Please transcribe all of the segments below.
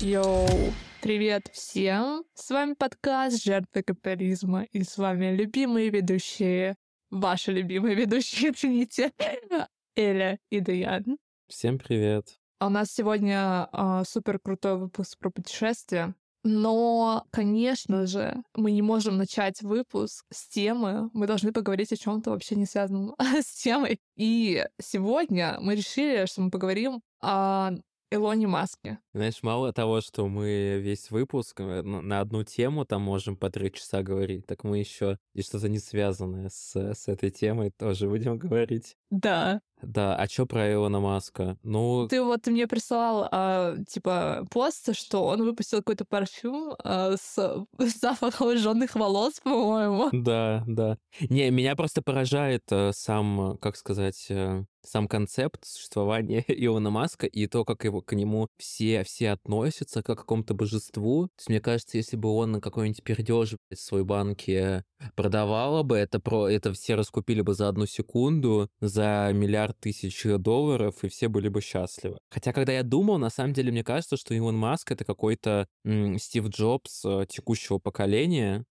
Йоу, привет всем! С вами подкаст «Жертвы капитализма» и с вами любимые ведущие, ваши любимые ведущие, извините, Эля и Даян. Всем привет! А у нас сегодня а, супер крутой выпуск про путешествия. Но, конечно же, мы не можем начать выпуск с темы. Мы должны поговорить о чем-то вообще не связанном с темой. И сегодня мы решили, что мы поговорим о Илоне Маске. Знаешь, мало того, что мы весь выпуск э, на одну тему там можем по три часа говорить, так мы еще и что-то не связанное с, с этой темой тоже будем говорить. Да. Да, а что про Илона Маска? Ну... Ты вот мне прислал, а, типа, пост, что он выпустил какой-то парфюм а, с запахом жженных волос, по-моему. Да, да. Не, меня просто поражает а, сам, как сказать, а, сам концепт существования Илона Маска и то, как его к нему все, все относятся как к какому-то божеству. То есть, мне кажется, если бы он на какой-нибудь пердеж в своей банке продавала бы, это, про, это все раскупили бы за одну секунду, за миллиард тысяч долларов, и все были бы счастливы. Хотя, когда я думал, на самом деле, мне кажется, что Илон Маск — это какой-то м, Стив Джобс э, текущего поколения.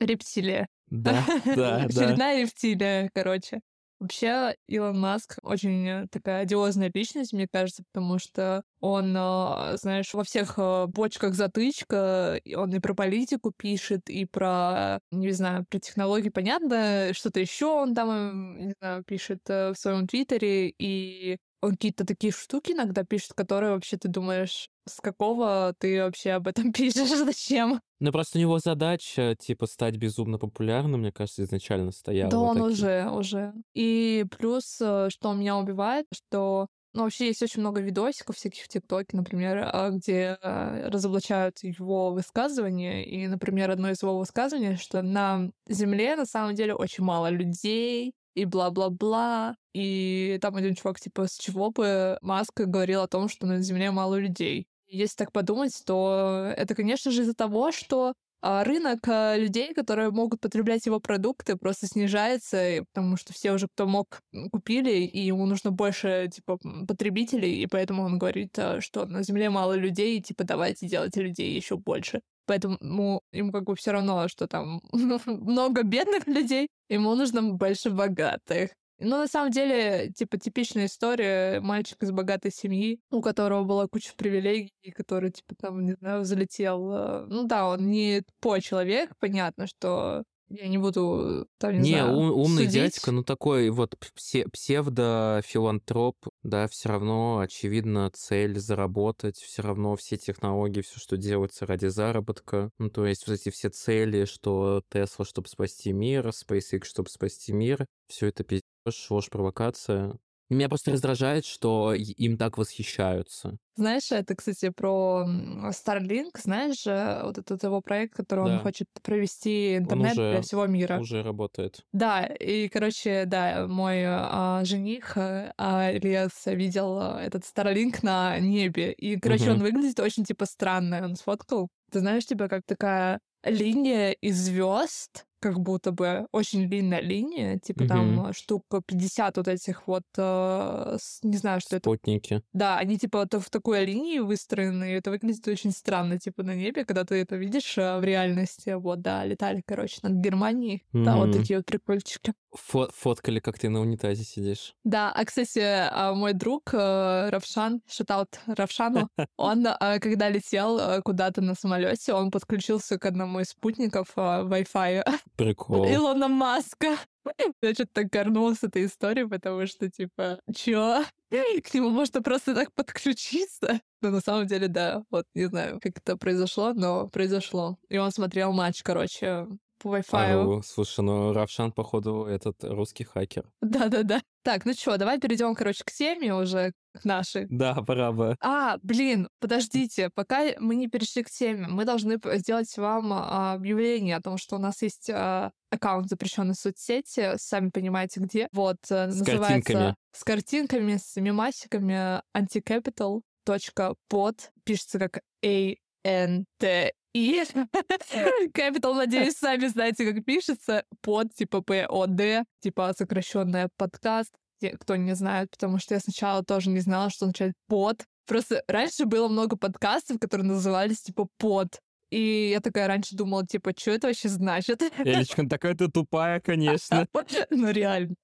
Рептилия. Да, да, да. Очередная рептилия, короче. Вообще, Илон Маск очень э, такая одиозная личность, мне кажется, потому что он, э, знаешь, во всех э, бочках затычка, он и про политику пишет, и про, не знаю, про технологии, понятно, что-то еще он там, не знаю, пишет в своем твиттере, и он какие-то такие штуки иногда пишет, которые вообще ты думаешь, с какого ты вообще об этом пишешь, зачем? Ну, просто у него задача, типа, стать безумно популярным, мне кажется, изначально стояла. Да, вот он такие. уже, уже. И плюс, э, что меня убивает, что ну, вообще есть очень много видосиков всяких в ТикТоке, например, а, где э, разоблачают его высказывания. И, например, одно из его высказываний, что на Земле на самом деле очень мало людей, и бла-бла-бла. И там один чувак, типа, с чего бы Маск говорил о том, что на Земле мало людей. Если так подумать, то это, конечно же, из-за того, что а, рынок а, людей, которые могут потреблять его продукты, просто снижается, потому что все уже, кто мог, купили, и ему нужно больше, типа, потребителей, и поэтому он говорит, а, что на Земле мало людей, и, типа, давайте делать людей еще больше. Поэтому ему как бы все равно, что там много бедных людей, ему нужно больше богатых. Ну, на самом деле, типа, типичная история. Мальчик из богатой семьи, у которого была куча привилегий, который, типа, там, не знаю, залетел. Э, ну да, он не по человек, понятно, что я не буду там, не, Не, знаю, ум- умный судить. дядька, ну такой вот псе- псевдофилантроп, да, все равно, очевидно, цель заработать, все равно все технологии, все, что делается ради заработка, ну то есть вот эти все цели, что Тесла, чтобы спасти мир, SpaceX, чтобы спасти мир, все это пиздеж, ложь, провокация. Меня просто раздражает, что им так восхищаются. Знаешь, это, кстати, про Starlink, знаешь, же, вот этот его проект, который он Да. хочет провести интернет для уже- всего мира. Уже работает. Да, и, короче, да, мой а, жених а, а, Ильяс видел а, этот Starlink на небе, и, короче, Мгм. он выглядит очень, типа, странно, он сфоткал. Ты знаешь, типа, как такая линия из звезд, как будто бы очень длинная линия, типа там Мгм. а, штук 50 вот этих вот, с- не знаю, что это Спутники. да, они типа вот в такой линии выстроены, и это выглядит очень странно, типа на небе, когда ты это видишь а, в реальности. Вот, да, летали, короче, над Германией. Да, вот такие вот прикольчики. Фо- фоткали, как ты на унитазе сидишь. Да, а, кстати, а, мой друг э, Равшан, шатаут Равшану, он, когда летел э, куда-то на самолете, он подключился к одному из спутников Wi-Fi Прикол. Илона Маска. Я что-то так горнула с этой историей, потому что, типа, чё? К нему можно просто так подключиться? Но на самом деле, да, вот не знаю, как это произошло, но произошло. И он смотрел матч, короче, по Wi-Fi. Слушай, ну Равшан, походу, этот русский хакер. Да-да-да. Так, ну что, давай перейдем, короче, к теме уже, к нашей. Да, пора бы. А, блин, подождите, пока мы не перешли к теме, мы должны сделать вам а, объявление о том, что у нас есть а, аккаунт запрещенной соцсети, сами понимаете где. Вот, э, С называется картинками. с картинками, с мемасиками anticapital.pod, пишется как A N T И Capital, надеюсь, сами знаете, как пишется. Под, типа P-O-D, типа сокращенная подкаст. Те, кто не знает, потому что я сначала тоже не знала, что означает под. Просто раньше было много подкастов, которые назывались типа «Под». И я такая раньше думала, типа, что это вообще значит? Элечка, такая ты тупая, конечно. Ну, реально.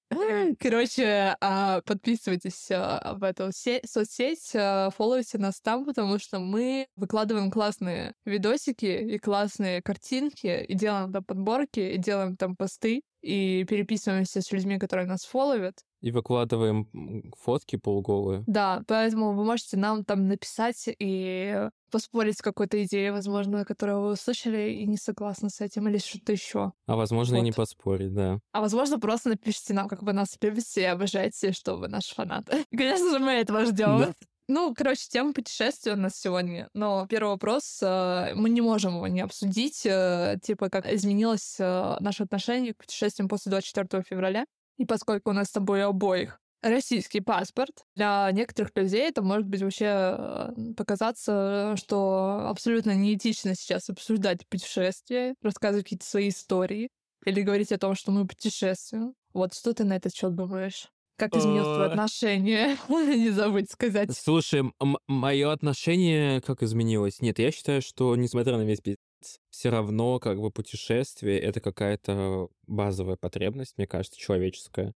Короче, а, подписывайтесь а, в эту соцсеть, а, фолловите нас там, потому что мы выкладываем классные видосики и классные картинки, и делаем там подборки, и делаем там посты, и переписываемся с людьми, которые нас фолловят. И выкладываем фотки полуголые. Да, поэтому вы можете нам там написать и поспорить с какой-то идеей, возможно, которую вы услышали и не согласны с этим, или что-то еще. А возможно, вот. и не поспорить, да. А возможно, просто напишите нам, как вы нас любите и обожаете, что вы наши фанаты. И, конечно же, мы этого ждем. Да. Ну, короче, тема путешествия у нас сегодня. Но первый вопрос, э, мы не можем его не обсудить, э, типа, как изменилось э, наше отношение к путешествиям после 24 февраля. И поскольку у нас с тобой обоих российский паспорт, для некоторых людей это может быть вообще э, показаться, что абсолютно неэтично сейчас обсуждать путешествия, рассказывать какие-то свои истории или говорить о том, что мы путешествуем. Вот что ты на этот счет думаешь? Как изменилось твое отношение? Не забудь сказать. Слушай, мое отношение как изменилось? Нет, я считаю, что несмотря на весь все равно как бы путешествие — это какая-то базовая потребность, мне кажется, человеческая.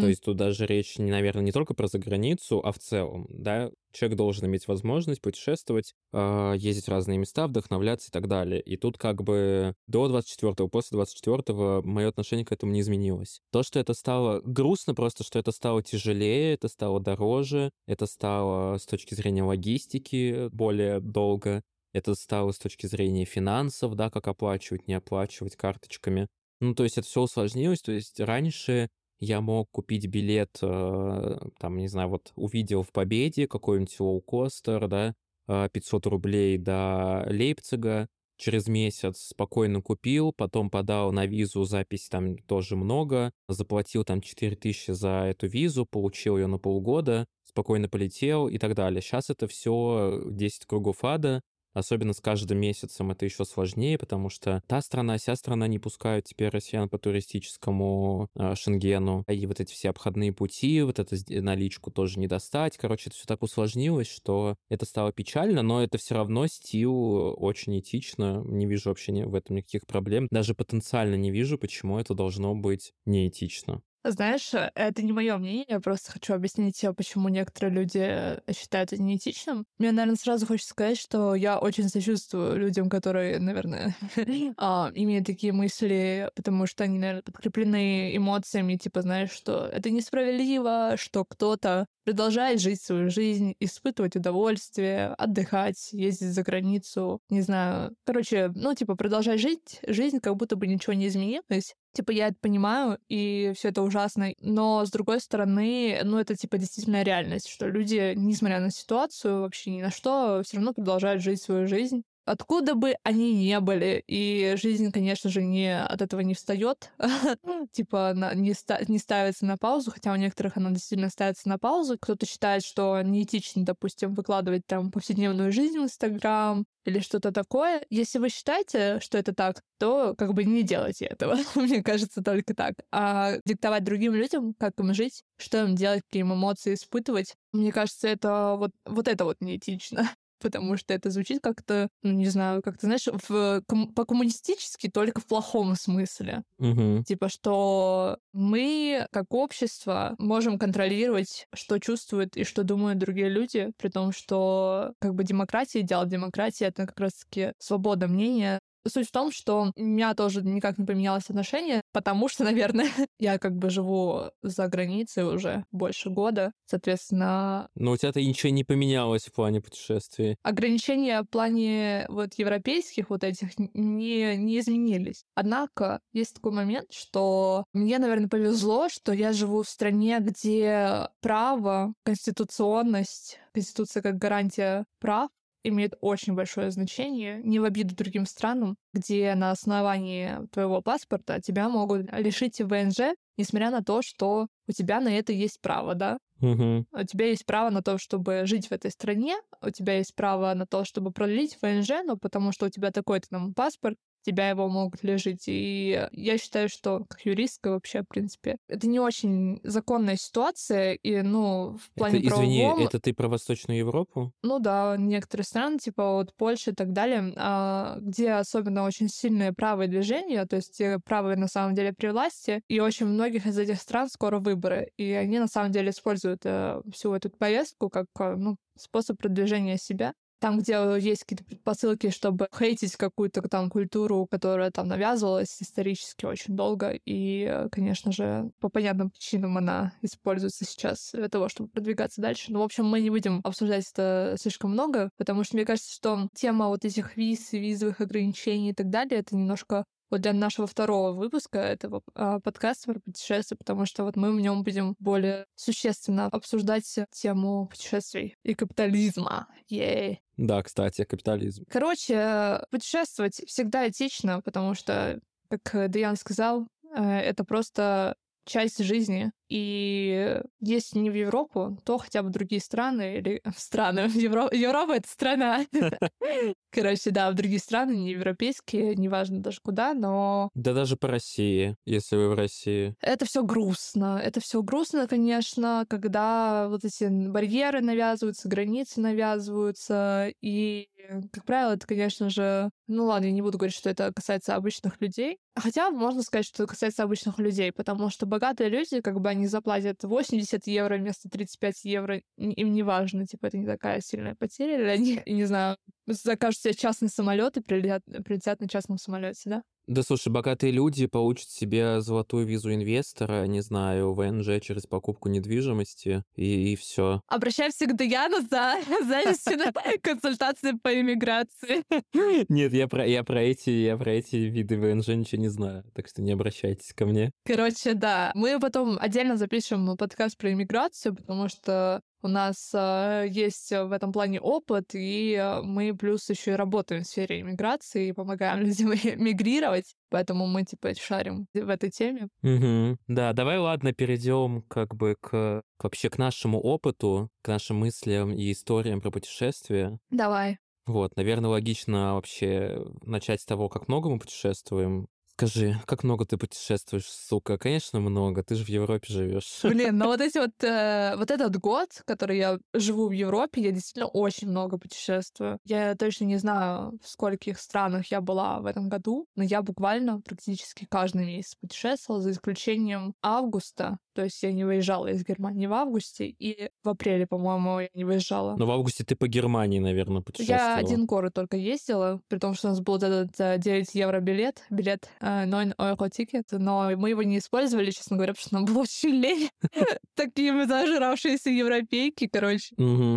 То есть тут даже речь, наверное, не только про заграницу, а в целом, да, человек должен иметь возможность путешествовать, э, ездить в разные места, вдохновляться и так далее. И тут как бы до 24-го, после 24-го мое отношение к этому не изменилось. То, что это стало грустно, просто что это стало тяжелее, это стало дороже, это стало с точки зрения логистики более долго, это стало с точки зрения финансов, да, как оплачивать, не оплачивать карточками. Ну, то есть это все усложнилось. То есть раньше я мог купить билет, э, там, не знаю, вот увидел в Победе какой-нибудь лоукостер, да, 500 э, рублей до Лейпцига, через месяц спокойно купил, потом подал на визу, запись там тоже много, заплатил там 4000 за эту визу, получил ее на полгода, спокойно полетел и так далее. Сейчас это все 10 кругов ада, Особенно с каждым месяцем это еще сложнее, потому что та страна, вся страна не пускают теперь россиян по туристическому э, Шенгену. И вот эти все обходные пути, вот эту наличку тоже не достать. Короче, это все так усложнилось, что это стало печально, но это все равно стил очень этично. Не вижу вообще в этом никаких проблем. Даже потенциально не вижу, почему это должно быть неэтично. Знаешь, э, это не мое мнение, я просто хочу объяснить, э, почему некоторые люди э, считают это неэтичным. Мне, наверное, сразу хочется сказать, что я очень сочувствую людям, которые, наверное, а, имеют такие мысли, потому что они, наверное, подкреплены эмоциями, типа, знаешь, что это несправедливо, что кто-то продолжает жить свою жизнь, испытывать удовольствие, отдыхать, ездить за границу, не знаю. Короче, ну, типа, продолжать жить, жизнь как будто бы ничего не изменилось. Типа, я это понимаю, и все это ужасно. Но, с другой стороны, ну, это, типа, действительно реальность, что люди, несмотря на ситуацию, вообще ни на что, все равно продолжают жить свою жизнь откуда бы они не были. И жизнь, конечно же, не от этого не встает, типа она не, ста- не ставится на паузу, хотя у некоторых она действительно ставится на паузу. Кто-то считает, что неэтично, допустим, выкладывать там повседневную жизнь в Инстаграм или что-то такое. Если вы считаете, что это так, то как бы не делайте этого. Мне кажется, только так. А диктовать другим людям, как им жить, что им делать, какие эмоции испытывать, мне кажется, это вот, вот это вот неэтично потому что это звучит как-то, ну, не знаю, как-то, знаешь, в, ком, по-коммунистически, только в плохом смысле. Угу. Типа, что мы, как общество, можем контролировать, что чувствуют и что думают другие люди, при том, что как бы демократия, идеал демократии — это как раз-таки свобода мнения, Суть в том, что у меня тоже никак не поменялось отношение, потому что, наверное, я как бы живу за границей уже больше года, соответственно... Но у тебя-то ничего не поменялось в плане путешествий. Ограничения в плане вот европейских вот этих не, не изменились. Однако есть такой момент, что мне, наверное, повезло, что я живу в стране, где право, конституционность, конституция как гарантия прав, имеет очень большое значение, не в обиду другим странам, где на основании твоего паспорта тебя могут лишить ВНЖ, несмотря на то, что у тебя на это есть право, да? Угу. У тебя есть право на то, чтобы жить в этой стране, у тебя есть право на то, чтобы продлить ВНЖ, но потому что у тебя такой-то там паспорт, тебя его могут лежить. И я считаю, что как юристка вообще, в принципе, это не очень законная ситуация, и, ну, в плане это, извини, правовом... это ты про Восточную Европу? Ну да, некоторые страны, типа вот Польша и так далее, а, где особенно очень сильное правое движение, то есть правые на самом деле при власти, и очень многих из этих стран скоро выборы, и они на самом деле используют э, всю эту повестку как э, ну, способ продвижения себя там, где есть какие-то предпосылки, чтобы хейтить какую-то там культуру, которая там навязывалась исторически очень долго. И, конечно же, по понятным причинам она используется сейчас для того, чтобы продвигаться дальше. Но, в общем, мы не будем обсуждать это слишком много, потому что мне кажется, что тема вот этих виз, визовых ограничений и так далее, это немножко вот для нашего второго выпуска этого э, подкаста про путешествия, потому что вот мы в нем будем более существенно обсуждать тему путешествий и капитализма. Ей. Да, кстати, капитализм. Короче, путешествовать всегда этично, потому что, как Даян сказал, э, это просто часть жизни. И если не в Европу, то хотя бы другие страны или страны. Евро... Европа — это страна. Короче, да, в другие страны, не европейские, неважно даже куда, но... Да даже по России, если вы в России. Это все грустно. Это все грустно, конечно, когда вот эти барьеры навязываются, границы навязываются. И, как правило, это, конечно же... Ну ладно, я не буду говорить, что это касается обычных людей. Хотя можно сказать, что это касается обычных людей, потому что богатые люди, как бы они заплатят 80 евро вместо 35 евро, им не важно, типа, это не такая сильная потеря, или они, не знаю, закажут себе частный самолет и прилетят, прилетят на частном самолете, да? Да слушай, богатые люди получат себе золотую визу инвестора, не знаю, ВНЖ через покупку недвижимости, и, и все. Обращаемся к Даяну за на консультации по иммиграции. Нет, я про, я про эти, я про эти виды ВНЖ ничего не знаю, так что не обращайтесь ко мне. Короче, да, мы потом отдельно запишем подкаст про иммиграцию, потому что у нас э, есть в этом плане опыт, и э, мы плюс еще и работаем в сфере иммиграции и помогаем людям мигрировать, поэтому мы типа шарим в этой теме. Угу. Да, давай, ладно, перейдем как бы к вообще к нашему опыту, к нашим мыслям и историям про путешествия. Давай. Вот, наверное, логично вообще начать с того, как много мы путешествуем, Скажи, как много ты путешествуешь, сука? Конечно, много. Ты же в Европе живешь. Блин, но вот эти вот, э, вот этот год, который я живу в Европе, я действительно очень много путешествую. Я точно не знаю, в скольких странах я была в этом году, но я буквально практически каждый месяц путешествовала, за исключением августа. То есть я не выезжала из Германии в августе, и в апреле, по-моему, я не выезжала. Но в августе ты по Германии, наверное, путешествовала. Я один город только ездила, при том, что у нас был этот 9 евро билет, билет 9 euro тикет, но мы его не использовали, честно говоря, потому что нам было очень лень. Такие зажравшиеся европейки, короче.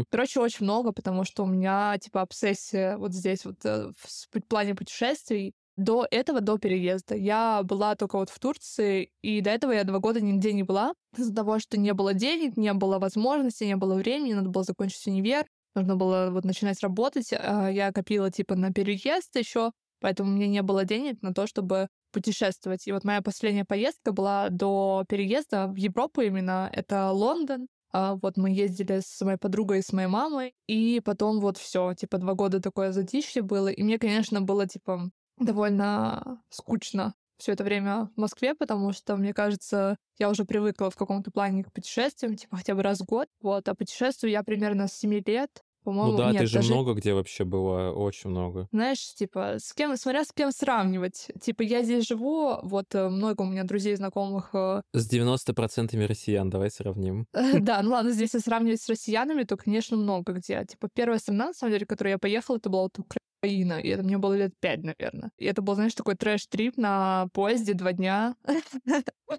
Короче, очень много, потому что у меня, типа, обсессия вот здесь вот э, в плане путешествий. До этого, до переезда, я была только вот в Турции, и до этого я два года нигде не была. Из-за того, что не было денег, не было возможности, не было времени, надо было закончить универ, нужно было вот начинать работать. А я копила типа на переезд еще, поэтому у меня не было денег на то, чтобы путешествовать. И вот моя последняя поездка была до переезда в Европу именно. Это Лондон. А вот мы ездили с моей подругой и с моей мамой, и потом вот все, типа два года такое затишье было. И мне, конечно, было типа довольно скучно все это время в Москве, потому что, мне кажется, я уже привыкла в каком-то плане к путешествиям, типа хотя бы раз в год. Вот, а путешествую я примерно с 7 лет. По-моему, ну да, нет, ты же даже... много где вообще была, очень много. Знаешь, типа, с кем, смотря с кем сравнивать. Типа, я здесь живу, вот э, много у меня друзей, знакомых. Э, с 90% россиян, давай сравним. Да, ну ладно, здесь если сравнивать с россиянами, то, конечно, много где. Типа, первая страна, на самом деле, в которой я поехала, это была вот Украина, и это мне было лет пять, наверное. И это был, знаешь, такой трэш-трип на поезде два дня.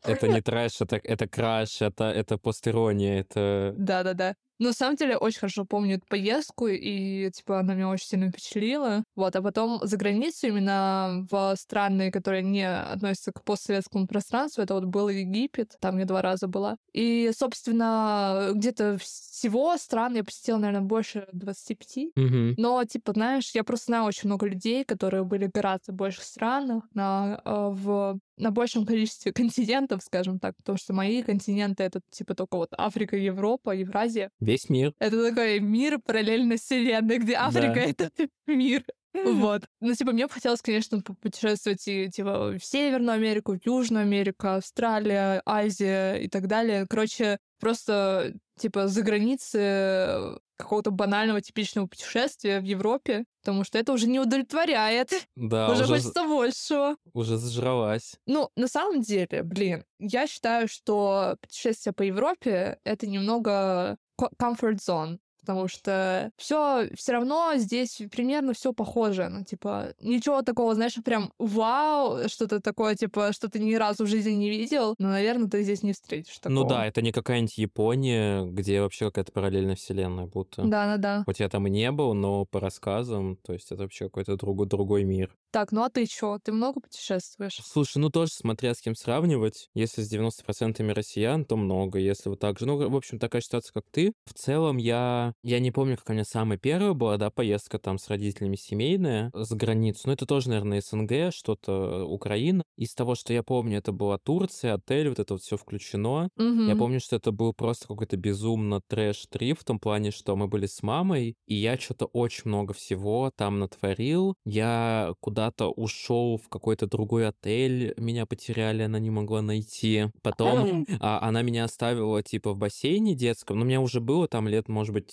Это не трэш, это, это краш, это, это постерония, это... Да-да-да. Но на самом деле очень хорошо помню эту поездку, и, типа, она меня очень сильно впечатлила. Вот, а потом за границу, именно в страны, которые не относятся к постсоветскому пространству, это вот был Египет, там я два раза была. И, собственно, где-то всего стран я посетила, наверное, больше 25. Угу. Но, типа, знаешь, я просто знаю очень много людей, которые были гораздо в больших странах, на, э, в на большем количестве континентов, скажем так, потому что мои континенты — это типа только вот Африка, Европа, Евразия. Весь мир. Это такой мир параллельно вселенной, где Африка да. — это мир. Вот. Ну, типа, мне бы хотелось, конечно, путешествовать и, типа, в Северную Америку, в Южную Америку, Австралия, Азия и так далее. Короче, просто, типа, за границы какого-то банального типичного путешествия в Европе, потому что это уже не удовлетворяет. Да, уже, уже, хочется большего. уже зажралась. Ну, на самом деле, блин, я считаю, что путешествие по Европе — это немного comfort zone потому что все все равно здесь примерно все похоже. Ну, типа, ничего такого, знаешь, прям вау, что-то такое, типа, что ты ни разу в жизни не видел, но, наверное, ты здесь не встретишь такого. Ну да, это не какая-нибудь Япония, где вообще какая-то параллельная вселенная будто. Да, да, да. Хоть я там и не был, но по рассказам, то есть это вообще какой-то другой, другой мир. Так, ну а ты чё? Ты много путешествуешь? Слушай, ну тоже смотря с кем сравнивать. Если с 90% россиян, то много. Если вот так же, ну, в общем, такая ситуация, как ты. В целом я... Я не помню, какая у меня самая первая была, да, поездка там с родителями семейная за границу. Но это тоже, наверное, СНГ, что-то Украина. Из того, что я помню, это была Турция, отель, вот это вот все включено. Угу. Я помню, что это был просто какой-то безумно трэш-трип в том плане, что мы были с мамой, и я что-то очень много всего там натворил. Я куда куда-то ушел в какой-то другой отель, меня потеряли, она не могла найти. Потом а, она меня оставила типа в бассейне детском, но меня уже было там лет, может быть,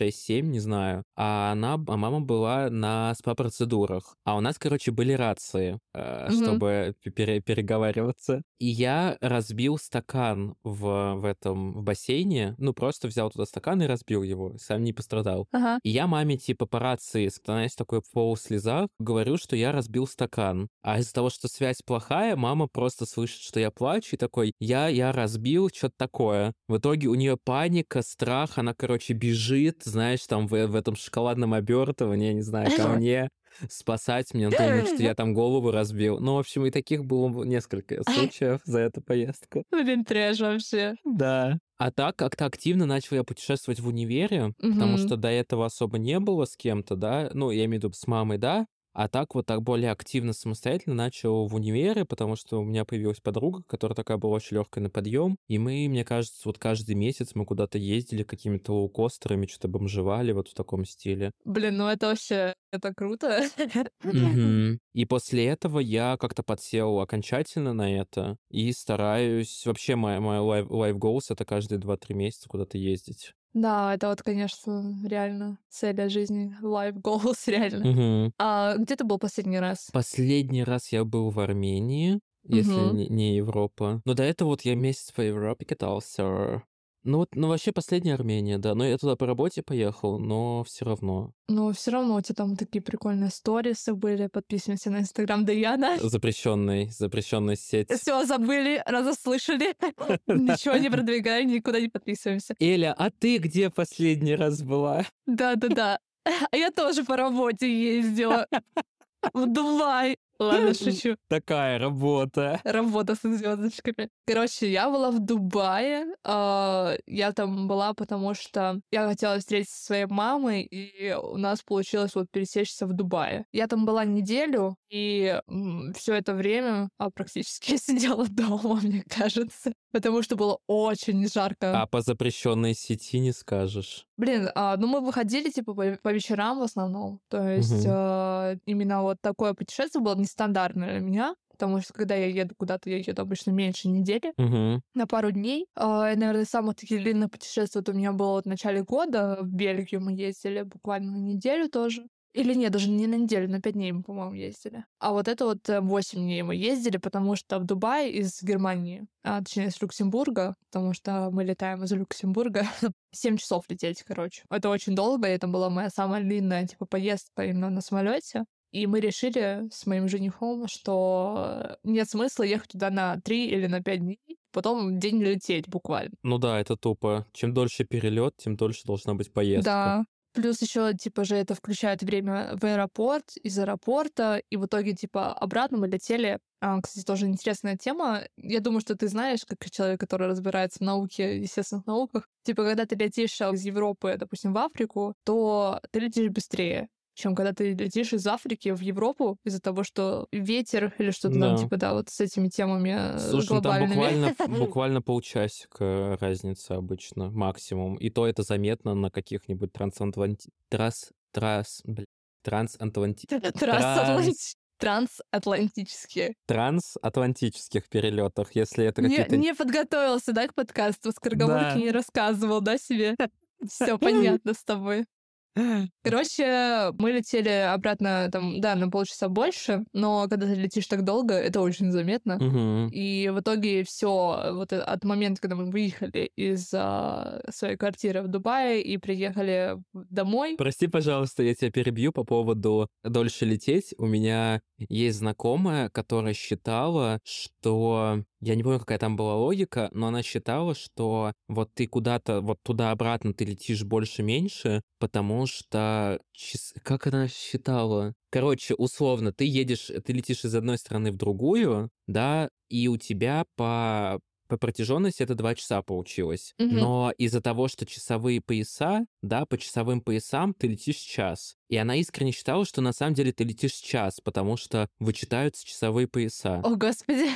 6-7, не знаю. А она, а мама была на спа-процедурах. А у нас, короче, были рации, э, чтобы пере- переговариваться. И я разбил стакан в, в этом в бассейне, ну просто взял туда стакан и разбил его, сам не пострадал. Ага. И я маме, типа, по рации, становясь такой в полуслезах, говорю, что я разбил стакан. А из-за того, что связь плохая, мама просто слышит, что я плачу, и такой, я, я разбил, что-то такое. В итоге у нее паника, страх, она, короче, бежит, знаешь, там в, в этом шоколадном обертывании, я не знаю, ко мне спасать меня, думает, что я там голову разбил. Ну, в общем, и таких было несколько случаев за эту поездку. Блин, трэш вообще. Да. А так как-то активно начал я путешествовать в универе, потому Мгм. что до этого особо не было с кем-то, да, ну, я имею в виду с мамой, да, а так вот так более активно самостоятельно начал в универе, потому что у меня появилась подруга, которая такая была очень легкая на подъем, и мы, мне кажется, вот каждый месяц мы куда-то ездили какими-то лоукостерами, что-то бомжевали вот в таком стиле. Блин, ну это вообще, это круто. И после этого я как-то подсел окончательно на это и стараюсь... Вообще, моя, моя life, life goals — это каждые 2-3 месяца куда-то ездить. Да, это вот, конечно, реально цель жизни, life goals, реально. Мгм. А где ты был последний раз? Последний раз я был в Армении, если Мгм. не, не Европа. Но до этого вот я месяц по Европе катался. Ну вот, ну вообще последняя Армения, да. Но я туда по работе поехал, но все равно. Но все равно у тебя там такие прикольные сторисы были. Подписываемся на инстаграм Даяна. Запрещенный, запрещенная сеть. Все забыли, разослышали. Ничего не продвигаем, никуда не подписываемся. Эля, а ты где последний раз была? Да-да-да. А я тоже по работе ездила. В Дубай. Ладно, шучу. Такая работа. Работа с звездочками. Короче, я была в Дубае. а, Я там была, потому что я хотела встретиться со своей мамой, и у нас получилось вот пересечься в Дубае. Я там была неделю, и все это время а, практически сидела дома, мне кажется. Потому что было очень жарко. А по запрещенной сети не скажешь. Блин, а, ну мы выходили типа по, по вечерам в основном. То есть Мгм. а, именно вот такое путешествие было нестандартное для меня. Потому что когда я еду куда-то, я еду обычно меньше недели, Мгм. на пару дней. И, наверное, самое такие длинное путешествие вот у меня было вот в начале года. В Бельгию мы ездили буквально на неделю тоже. Или нет, даже не на неделю, на пять дней мы, по-моему, ездили. А вот это вот э, 8 дней мы ездили, потому что в Дубай из Германии, а, точнее, из Люксембурга, потому что мы летаем из Люксембурга, 7 часов лететь, короче. Это очень долго, и это была моя самая длинная, типа, поездка именно на самолете. И мы решили с моим женихом, что нет смысла ехать туда на 3 или на 5 дней, потом день лететь буквально. Ну да, это тупо. Чем дольше перелет, тем дольше должна быть поездка. Да. Плюс еще, типа, же это включает время в аэропорт, из аэропорта, и в итоге, типа, обратно мы летели. А, кстати, тоже интересная тема. Я думаю, что ты знаешь, как человек, который разбирается в науке, естественных науках. Типа, когда ты летишь а, из Европы, допустим, в Африку, то ты летишь быстрее чем когда ты летишь из Африки в Европу из-за того, что ветер или что-то там, Да. типа, да, вот с этими темами э, Слушай, ну там глобальными. буквально, буквально полчасика разница обычно, максимум. И то это заметно на каких-нибудь трансатланти... Трасс... Трасс... Бля... трансатланти... Трансатланти- Трансатлантические. трансатлантических перелетах, если это Не, какие-то... не подготовился, да, к подкасту? Скороговорки Да. не рассказывал, да, себе? Все понятно с тобой. Короче, мы летели обратно, там, да, на полчаса больше, но когда ты летишь так долго, это очень заметно. Мгм. И в итоге все вот э- от момента, когда мы выехали из а, своей квартиры в Дубае и приехали домой, Прости, пожалуйста, я тебя перебью по поводу дольше лететь. У меня есть знакомая, которая считала, что... Я не помню, какая там была логика, но она считала, что вот ты куда-то, вот туда-обратно ты летишь больше-меньше, потому что... Как она считала? Короче, условно, ты едешь, ты летишь из одной страны в другую, да, и у тебя по по протяженности это два часа получилось. Мгм. Но из-за того, что часовые пояса, да, по часовым поясам ты летишь час. И она искренне считала, что на самом деле ты летишь час, потому что вычитаются часовые пояса. о господи,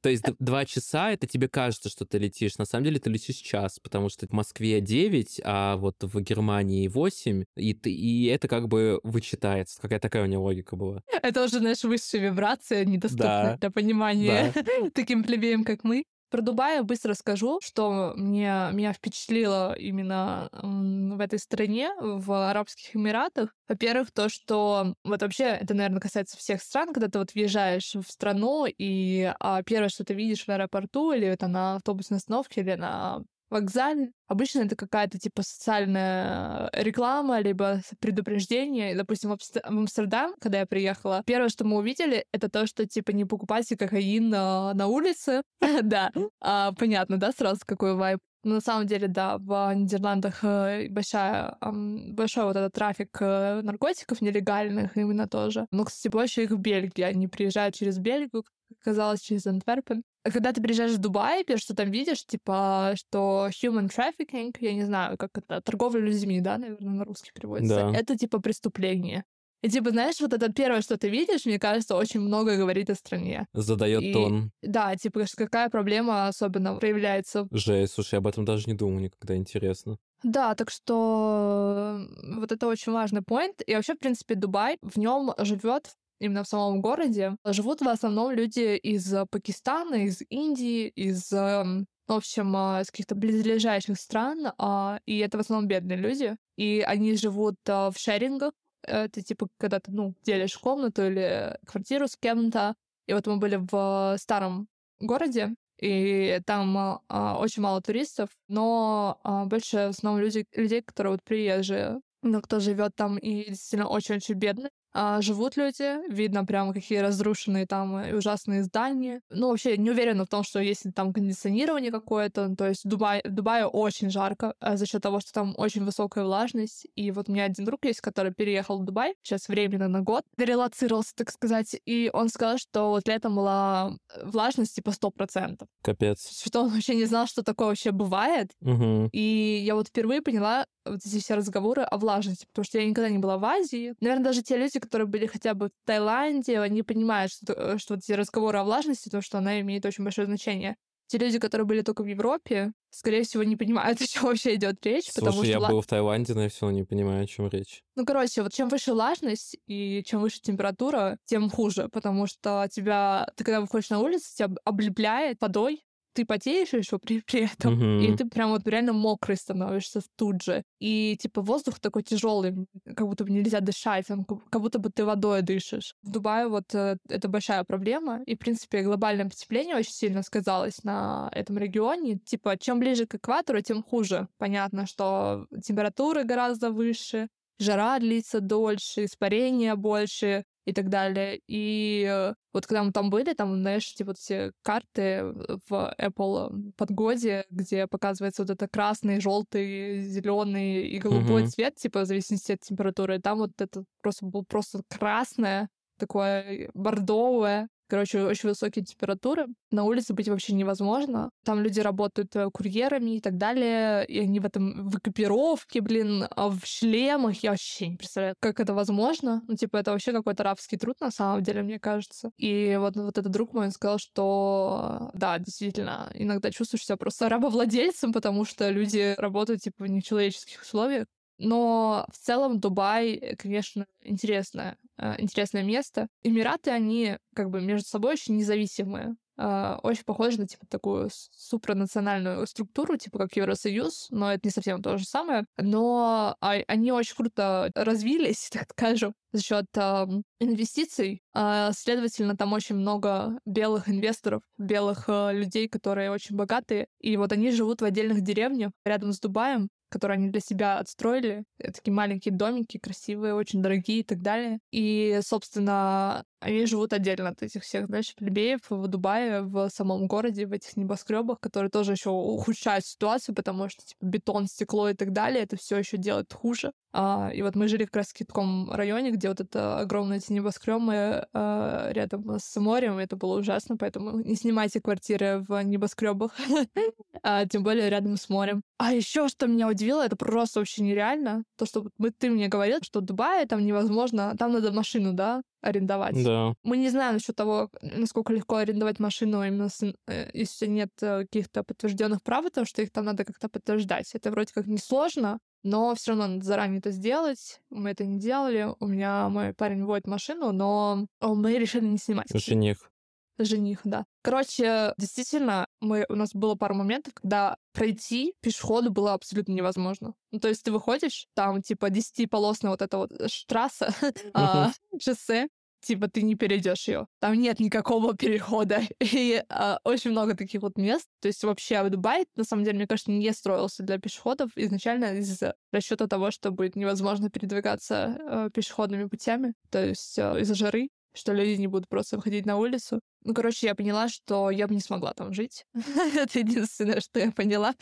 То есть два часа это тебе кажется, что ты летишь. На самом деле ты летишь час, потому что в Москве 9, а вот в Германии 8, и, ты, и это как бы вычитается. Какая такая у нее логика была. это уже, знаешь, высшая вибрация, недоступная Да. для понимания таким плебеям, как мы. Про Дубай быстро скажу, что мне, меня впечатлило именно в этой стране, в Арабских Эмиратах. Во-первых, то, что вот вообще это, наверное, касается всех стран, когда ты вот въезжаешь в страну, и а, первое, что ты видишь в аэропорту, или это на автобусной остановке, или на вокзале. Обычно это какая-то типа социальная реклама, либо предупреждение. Допустим, в Амст- в Амстердам, когда я приехала, первое, что мы увидели, это то, что типа не покупайте кокаин на, на улице. Да, А, понятно, да, сразу какой вайб. Но на самом деле, да, в Нидерландах э, большая, большой вот этот трафик э, наркотиков нелегальных именно тоже. Но, кстати, больше их в Бельгии. Они приезжают через Бельгию, как оказалось, через Антверпен. Когда ты приезжаешь в Дубай, первое, что там видишь, типа, что human trafficking, я не знаю, как это, торговля людьми, да, наверное, на русский переводится, Да. это типа преступление. И типа, знаешь, вот это первое, что ты видишь, мне кажется, очень много говорит о стране. Задает И- тон. Да, типа, какая проблема особенно проявляется. Жесть, слушай, я об этом даже не думал никогда, интересно. Да, так что вот это очень важный поинт. И вообще, в принципе, Дубай, в нем живет именно в самом городе, живут в основном люди из э, Пакистана, из Индии, из, эм, в общем, э, из каких-то близлежащих стран, а, и это в основном бедные люди. И они живут э, в шерингах. Это типа, когда ты, ну, делишь комнату или квартиру с кем-то. И вот мы были в старом городе, и там а, очень мало туристов, но а, больше в основном люди, людей, которые вот приезжие, но кто живет там и действительно очень-очень бедные. А, живут люди, видно прямо какие разрушенные там и ужасные здания. Ну, вообще, не уверена в том, что если там кондиционирование какое-то, то есть в Дубае, в Дубае очень жарко а, за счет того, что там очень высокая влажность. И вот у меня один друг есть, который переехал в Дубай, сейчас временно на год, релацировался, так сказать, и он сказал, что вот летом была влажность типа 100%. Капец. Что он вообще не знал, что такое вообще бывает. Угу. И я вот впервые поняла вот эти все разговоры о влажности, потому что я никогда не была в Азии. Наверное, даже те люди, которые были хотя бы в Таиланде, они понимают, что, то- что вот эти разговоры о влажности, то, что она имеет очень большое значение. Те люди, которые были только в Европе, скорее всего, не понимают, о чем вообще идет речь, потому Слушай, что... я был в Таиланде, но я все равно не понимаю, о чем речь. Ну, короче, вот чем выше влажность и чем выше температура, тем хуже, потому что тебя, ты когда выходишь на улицу, тебя облепляет водой, ты потеешь еще при, при этом, и Мгм. ты прям вот реально мокрый становишься тут же. И типа воздух такой тяжелый, как будто бы нельзя дышать, как как будто бы ты водой дышишь. В Дубае вот э, это большая проблема, и, в принципе, глобальное потепление очень сильно сказалось на этом регионе. Типа, чем ближе к экватору, тем хуже. Понятно, что температуры гораздо выше, жара длится дольше, испарения больше и так далее. И э, вот когда мы там были, там, знаешь, типа вот все карты в Apple подгоде, где показывается вот это красный, желтый, зеленый и голубой Мгм. цвет, типа в зависимости от температуры. Там вот это просто было просто красное, такое бордовое. Короче, очень высокие температуры. На улице быть вообще невозможно. Там люди работают э, курьерами и так далее. И они в этом в экипировке, блин, а в шлемах. Я вообще не представляю, как это возможно. Ну, типа, это вообще какой-то рабский труд, на самом деле, мне кажется. И вот, вот этот друг мой сказал, что да, действительно, иногда чувствуешь себя просто рабовладельцем, потому что люди работают, типа, в нечеловеческих условиях. Но в целом Дубай, конечно, интересное, э, интересное место. Эмираты, они как бы между собой очень независимые. Э, очень похожи на типа такую супранациональную структуру, типа как Евросоюз, но это не совсем то же самое. Но они очень круто развились, так скажем, за счет э, инвестиций. Э, следовательно, там очень много белых инвесторов, белых людей, которые очень богатые. И вот они живут в отдельных деревнях рядом с Дубаем которые они для себя отстроили. Такие маленькие домики, красивые, очень дорогие и так далее. И, собственно, они живут отдельно от этих всех, знаешь, плебеев в Дубае, в самом городе, в этих небоскребах, которые тоже еще ухудшают ситуацию, потому что типа, бетон, стекло и так далее, это все еще делает хуже. А, и вот мы жили как раз в таком районе, где вот это огромные эти небоскребы а, рядом с морем, это было ужасно, поэтому не снимайте квартиры в небоскребах, а, тем более рядом с морем. А еще что меня удивило, это просто вообще нереально, то, что ты мне говорил, что в Дубае там невозможно, там надо машину, да, арендовать. Да. Мы не знаем насчет того, насколько легко арендовать машину, именно с, э, если нет э, каких-то подтвержденных прав, потому что их там надо как-то подтверждать. Это вроде как несложно, но все равно надо заранее это сделать. Мы это не делали. У меня мой парень водит машину, но мы решили не снимать. Жених. Жених, да. Короче, действительно, мы, у нас было пару моментов, когда пройти пешеходу было абсолютно невозможно. Ну, то есть ты выходишь, там, типа, десятиполосная вот эта вот штрасса, а, шоссе, типа ты не перейдешь ее. Там нет никакого перехода. И э, очень много таких вот мест. То есть вообще Дубай, на самом деле, мне кажется, не строился для пешеходов изначально из расчета того, что будет невозможно передвигаться э, пешеходными путями, то есть э, из-за жары что люди не будут просто выходить на улицу. Ну, короче, я поняла, что я бы не смогла там жить. это единственное, что я поняла.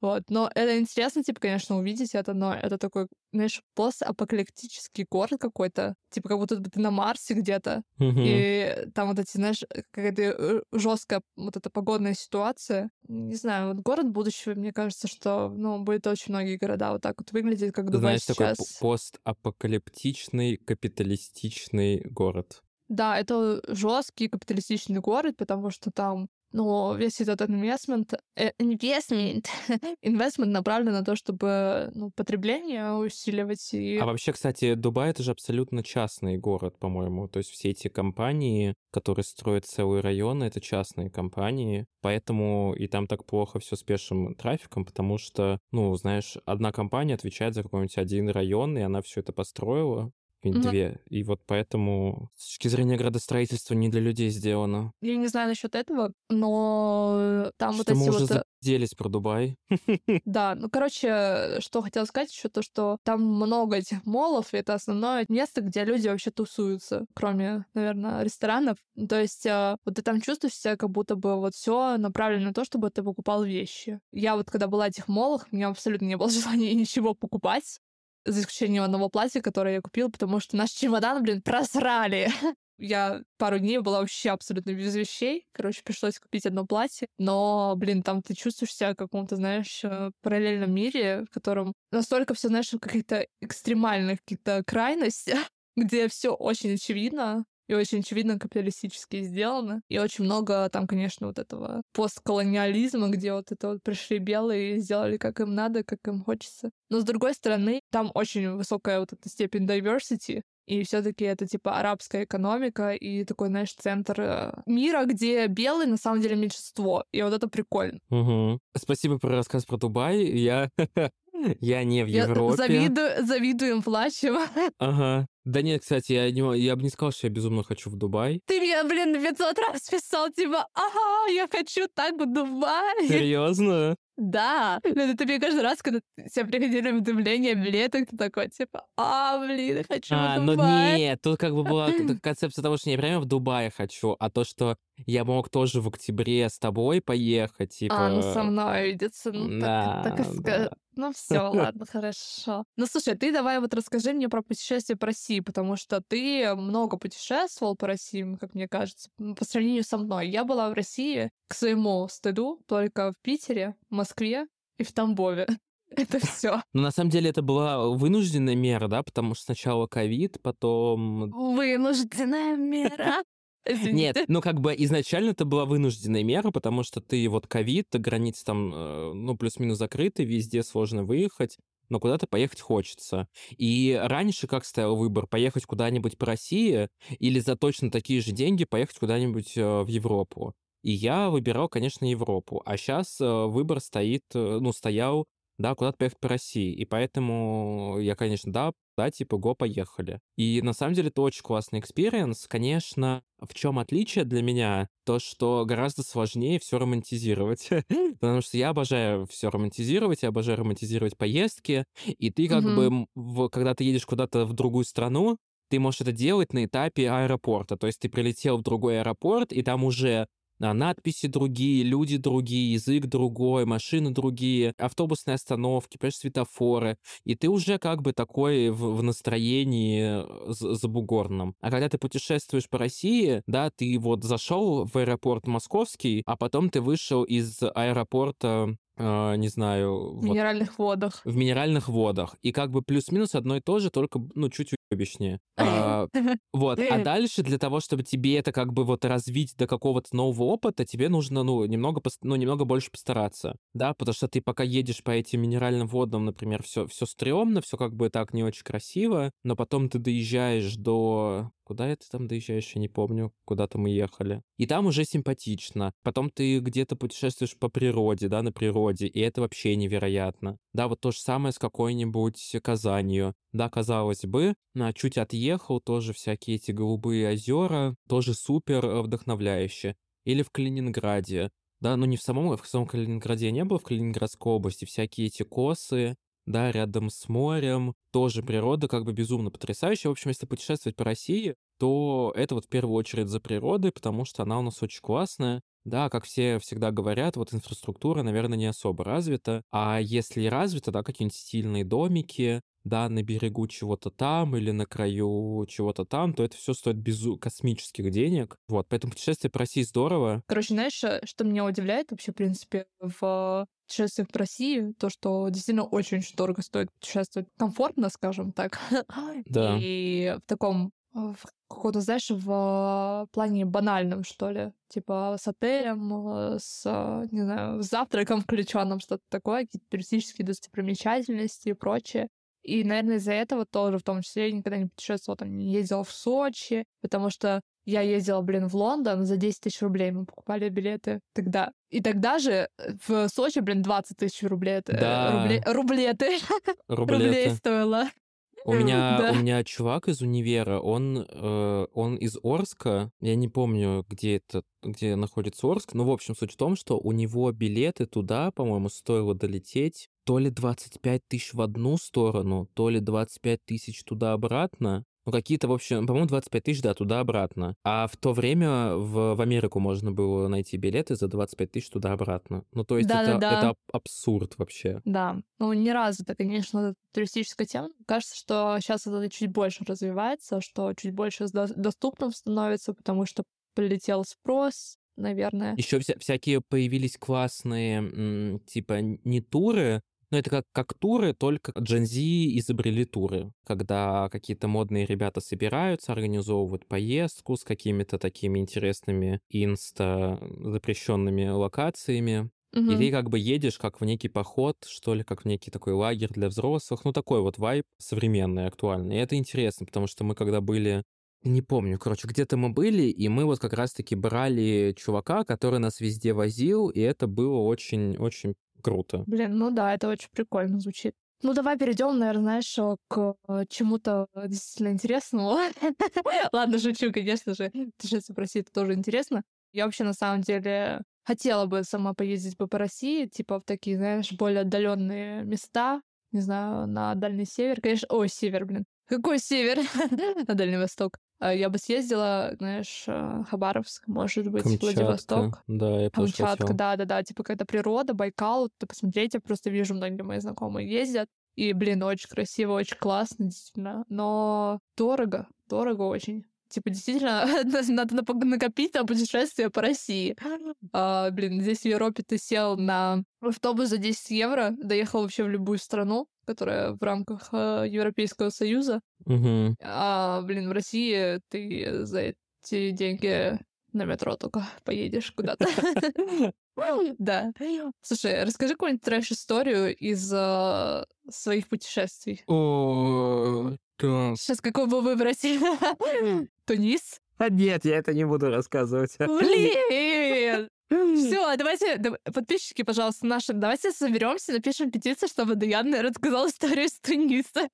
вот. Но это интересно, типа, конечно, увидеть это, но это такой, знаешь, постапокалиптический город какой-то. Типа, как будто ты на Марсе где-то. И там вот эти, знаешь, какая-то э, жесткая вот эта погодная ситуация. Не знаю, вот город будущего, мне кажется, что, ну, будет очень многие города вот так вот выглядеть, как Дубай Знаешь, такой постапокалиптичный, капиталистичный город. Да, это жесткий капиталистичный город, потому что там но весь этот инвестмент, э, инвестмент, инвестмент направлен на то, чтобы ну, потребление усиливать. И... А вообще, кстати, Дубай — это же абсолютно частный город, по-моему. То есть все эти компании, которые строят целые районы, это частные компании. Поэтому и там так плохо все с пешим трафиком, потому что, ну, знаешь, одна компания отвечает за какой-нибудь один район, и она все это построила какие-нибудь две. И вот поэтому с точки зрения градостроительства не для людей сделано. Я не знаю насчет этого, но там что вот эти мы уже вот... заделись про Дубай. Да, ну, короче, что хотела сказать еще то, что там много этих молов, и это основное место, где люди вообще тусуются, кроме, наверное, ресторанов. То есть э, вот ты там чувствуешь себя, как будто бы вот все направлено на то, чтобы ты покупал вещи. Я вот когда была в этих молах, у меня абсолютно не было желания ничего покупать за исключением одного платья, которое я купила, потому что наш чемодан, блин, просрали. Я пару дней была вообще абсолютно без вещей. Короче, пришлось купить одно платье. Но, блин, там ты чувствуешь себя в каком-то, знаешь, э, параллельном мире, в котором настолько все, знаешь, в каких-то экстремальных каких-то крайностях, где все очень очевидно, и очень очевидно капиталистически сделано. И очень много там, конечно, вот этого постколониализма, где вот это вот пришли белые и сделали как им надо, как им хочется. Но с другой стороны, там очень высокая вот эта степень diversity, и все-таки это типа арабская экономика и такой, знаешь, центр э, мира, где белые на самом деле меньшинство. И вот это прикольно. Угу. Спасибо про рассказ про Дубай. Я Я не в Европе. Я завидую, завидуем, плачем. Ага. Да нет, кстати, я, не, я бы не сказал, что я безумно хочу в Дубай. Ты мне, блин, 500 раз писал, типа, ага, я хочу так в Дубай. Серьезно? Да. Ну, это мне каждый раз, когда тебе приходили уведомления, билеты, ты такой, типа, а, блин, я хочу а, в Дубай. Ну нет, тут как бы была концепция того, что не прямо в Дубае хочу, а то, что я мог тоже в октябре с тобой поехать, типа... А, ну со мной видеться, ну да, так, так и да. Ну все, ладно, хорошо. Ну слушай, ты давай вот расскажи мне про путешествие по России, потому что ты много путешествовал по России, как мне кажется, по сравнению со мной. Я была в России к своему стыду только в Питере, Москве и в Тамбове. Это все. Ну, на самом деле, это была вынужденная мера, да, потому что сначала ковид, потом... Вынужденная мера. Нет, ну как бы изначально это была вынужденная мера, потому что ты вот ковид, границы там, э, ну, плюс-минус закрыты, везде сложно выехать. но куда-то поехать хочется. И раньше как стоял выбор, поехать куда-нибудь по России или за точно такие же деньги поехать куда-нибудь э, в Европу. И я выбирал, конечно, Европу. А сейчас э, выбор стоит, ну, стоял да, куда-то поехать по России. И поэтому я, конечно, да, да, типа, go, поехали. И на самом деле это очень классный experience. Конечно, в чем отличие для меня? То, что гораздо сложнее все романтизировать. Потому что я обожаю все романтизировать, я обожаю романтизировать поездки. И ты как бы, когда ты едешь куда-то в другую страну, ты можешь это делать на этапе аэропорта. То есть ты прилетел в другой аэропорт, и там уже надписи другие, люди другие, язык другой, машины другие, автобусные остановки, понимаешь, светофоры. И ты уже как бы такой в, в настроении э, забугорном. А когда ты путешествуешь по России, да, ты вот зашел в аэропорт московский, а потом ты вышел из аэропорта э, не знаю... В минеральных вот, водах. В минеральных водах. И как бы плюс-минус одно и то же, только, ну, чуть уебищнее. А, вот. А дальше для того, чтобы тебе это как бы вот развить до какого-то нового опыта, тебе нужно, ну, немного, ну, немного больше постараться, да, потому что ты пока едешь по этим минеральным водам, например, все, все стрёмно, все как бы так не очень красиво, но потом ты доезжаешь до Куда это там доезжаешь, я не помню. Куда-то мы ехали. И там уже симпатично. Потом ты где-то путешествуешь по природе, да, на природе, и это вообще невероятно. Да, вот то же самое с какой-нибудь Казанью. Да, казалось бы, а чуть отъехал, тоже всякие эти голубые озера, тоже супер э, вдохновляюще. Или в Калининграде. Да, ну не в самом, в самом Калининграде я не был, в Калининградской области. Всякие эти косы, да, рядом с морем, тоже природа как бы безумно потрясающая. В общем, если путешествовать по России, то это вот в первую очередь за природой, потому что она у нас очень классная. Да, как все всегда говорят, вот инфраструктура, наверное, не особо развита. А если развита, да, какие-нибудь стильные домики, да, на берегу чего-то там или на краю чего-то там, то это все стоит безу космических денег. Вот, поэтому путешествие по России здорово. Короче, знаешь, э, что меня удивляет вообще, в принципе, в путешествиях по России, то, что действительно очень-очень дорого стоит путешествовать. Комфортно, скажем так. Да. И в таком в каком-то, знаешь, в плане банальном, что ли. Типа с отелем, э, с, не знаю, с завтраком включенным, что-то такое, какие-то туристические достопримечательности и прочее. И, наверное, из-за этого тоже, в том числе, я никогда не путешествовала, там, не ездила в Сочи, потому что я ездила, блин, в Лондон за 10 тысяч рублей. Мы покупали билеты тогда. И тогда же в Сочи, блин, 20 тысяч рублей. Да. Рубле... Рублеты. Рублеты. Рублей стоило. У меня, да. у меня чувак из универа, он, э, он из Орска, я не помню, где это, где находится Орск, но, в общем, суть в том, что у него билеты туда, по-моему, стоило долететь то ли 25 тысяч в одну сторону, то ли 25 тысяч туда-обратно. Ну, какие-то, в общем, по-моему, 25 тысяч, да, туда-обратно. А в то время в, в Америку можно было найти билеты за 25 тысяч туда-обратно. Ну, то есть да, это, да, да. это абсурд вообще. Да. Ну, не разу это, конечно, туристическая тема. Кажется, что сейчас это чуть больше развивается, что чуть больше доступным становится, потому что полетел спрос, наверное. Еще вся всякие появились классные, типа, не туры, ну, это как, как туры, только Gen Z изобрели туры, когда какие-то модные ребята собираются, организовывают поездку с какими-то такими интересными инста запрещенными локациями. Угу. И ты как бы едешь как в некий поход, что ли, как в некий такой лагерь для взрослых. Ну, такой вот вайб современный, актуальный. И это интересно, потому что мы когда были не помню, короче, где-то мы были, и мы вот как раз-таки брали чувака, который нас везде возил, и это было очень-очень круто. Блин, ну да, это очень прикольно звучит. Ну, давай перейдем, наверное, знаешь, к чему-то действительно интересному. Ладно, шучу, конечно же. Путешествие по России это тоже интересно. Я вообще, на самом деле, хотела бы сама поездить бы по России, типа в такие, знаешь, более отдаленные места. Не знаю, на Дальний Север. Конечно, ой, Север, блин. Какой Север? на Дальний Восток. А, я бы съездила, знаешь, э, Хабаровск, может быть, Камчатка. Владивосток. Да, я Камчатка, да-да-да, типа какая-то природа, Байкал, ты посмотреть, я просто вижу, многие мои знакомые ездят. И, блин, очень красиво, очень классно, действительно. Но дорого, дорого очень. Типа, действительно, надо накопить на путешествие по России. А, блин, здесь в Европе ты сел на автобус за 10 евро, доехал вообще в любую страну, которая в рамках э, Европейского Союза. Угу. А, блин, в России ты за эти деньги На метро только поедешь куда-то. Да. Слушай, расскажи какую-нибудь трэш-историю из э, своих путешествий. О, да. Сейчас какой бы выбрать? Тунис? А нет, я это не буду рассказывать. Блин! Все, давайте, дав- подписчики, пожалуйста, наши, давайте соберемся, напишем петицию, чтобы Даян рассказал историю из Туниса.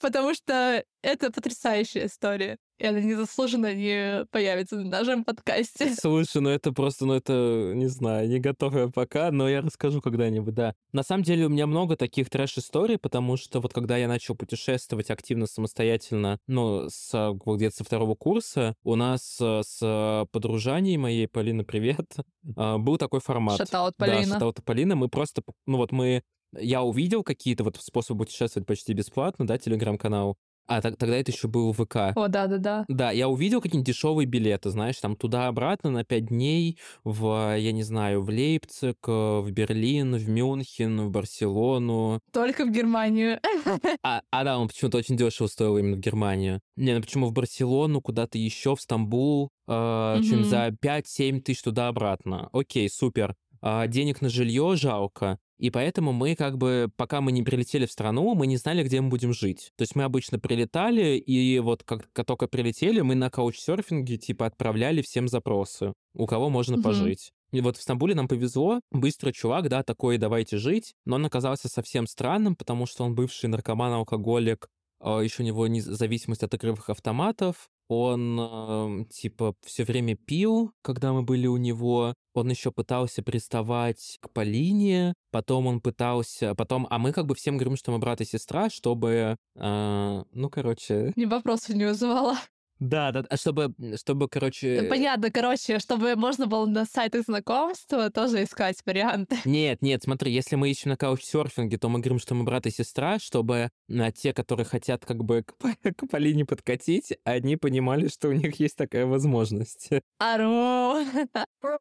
Потому что это потрясающая история. И она незаслуженно не появится на нашем подкасте. Слушай, ну это просто, ну это, не знаю, не готов я пока, но я расскажу когда-нибудь, да. На самом деле у меня много таких трэш-историй, потому что вот когда я начал путешествовать активно самостоятельно, ну, с, а, где-то со второго курса, у нас а, с подружаней моей, Полина, привет, а, был такой формат. Шатаут Да, Полина. шатаут Полина. Мы просто, ну вот мы, я увидел какие-то вот способы путешествовать почти бесплатно, да, телеграм-канал, а так- тогда это еще был ВК. О, да-да-да. Да, я увидел какие-нибудь дешевые билеты, знаешь, там туда-обратно на пять дней в, я не знаю, в Лейпциг, э, в Берлин, в Мюнхен, в Барселону. Только в Германию. А, а да, он почему-то очень дешево стоил именно в Германию. Не, ну почему в Барселону, куда-то еще, в Стамбул, э, чем Мгм. за 5-7 тысяч туда-обратно. Окей, супер. А, денег на жилье жалко. И поэтому мы как бы, пока мы не прилетели в страну, мы не знали, где мы будем жить. То есть мы обычно прилетали, и вот как, как только прилетели, мы на каучсерфинге типа отправляли всем запросы, у кого можно Мгм. пожить. И вот в Стамбуле нам повезло, быстрый чувак, да, такой, давайте жить, но он оказался совсем странным, потому что он бывший наркоман, алкоголик, еще у него не- зависимость от игровых автоматов, он эм, типа все время пил, когда мы были у него, он еще пытался приставать к Полине, потом он пытался, потом, а мы как бы всем говорим, что мы брат и сестра, чтобы, э, ну, короче, Ни вопросов не вызывала. Да, да, а чтобы, чтобы, короче, Понятно, короче, чтобы можно было на сайтах знакомства тоже искать варианты. Нет, нет, смотри, если мы ищем на каучсерфинге, то мы говорим, что мы брат и сестра, чтобы а, те, которые хотят как бы к, к Полине подкатить, они понимали, что у них есть такая возможность. Ару.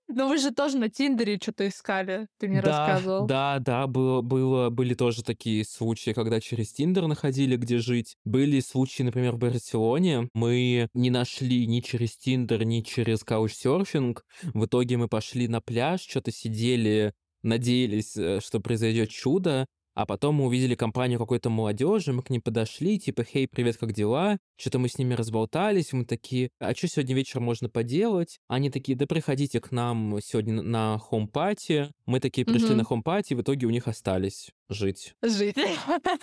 Ну вы же тоже на Тиндере что-то искали, ты мне да, рассказывал. да, да, было, было, были тоже такие случаи, когда через Тиндер находили, где жить. Были случаи, например, в Барселоне. Мы не нашли ни через Тиндер, ни через каучсерфинг. В итоге мы пошли на пляж, что-то сидели, надеялись, э, что произойдет чудо. А потом мы увидели компанию какой-то молодежи, мы к ним подошли, типа, хей, привет, как дела? Что-то мы с ними разболтались, мы такие, а что сегодня вечером можно поделать? Они такие, да приходите к нам сегодня на хом-пати. Мы такие пришли Мгм. на хом-пати, в итоге у них остались жить. Жить.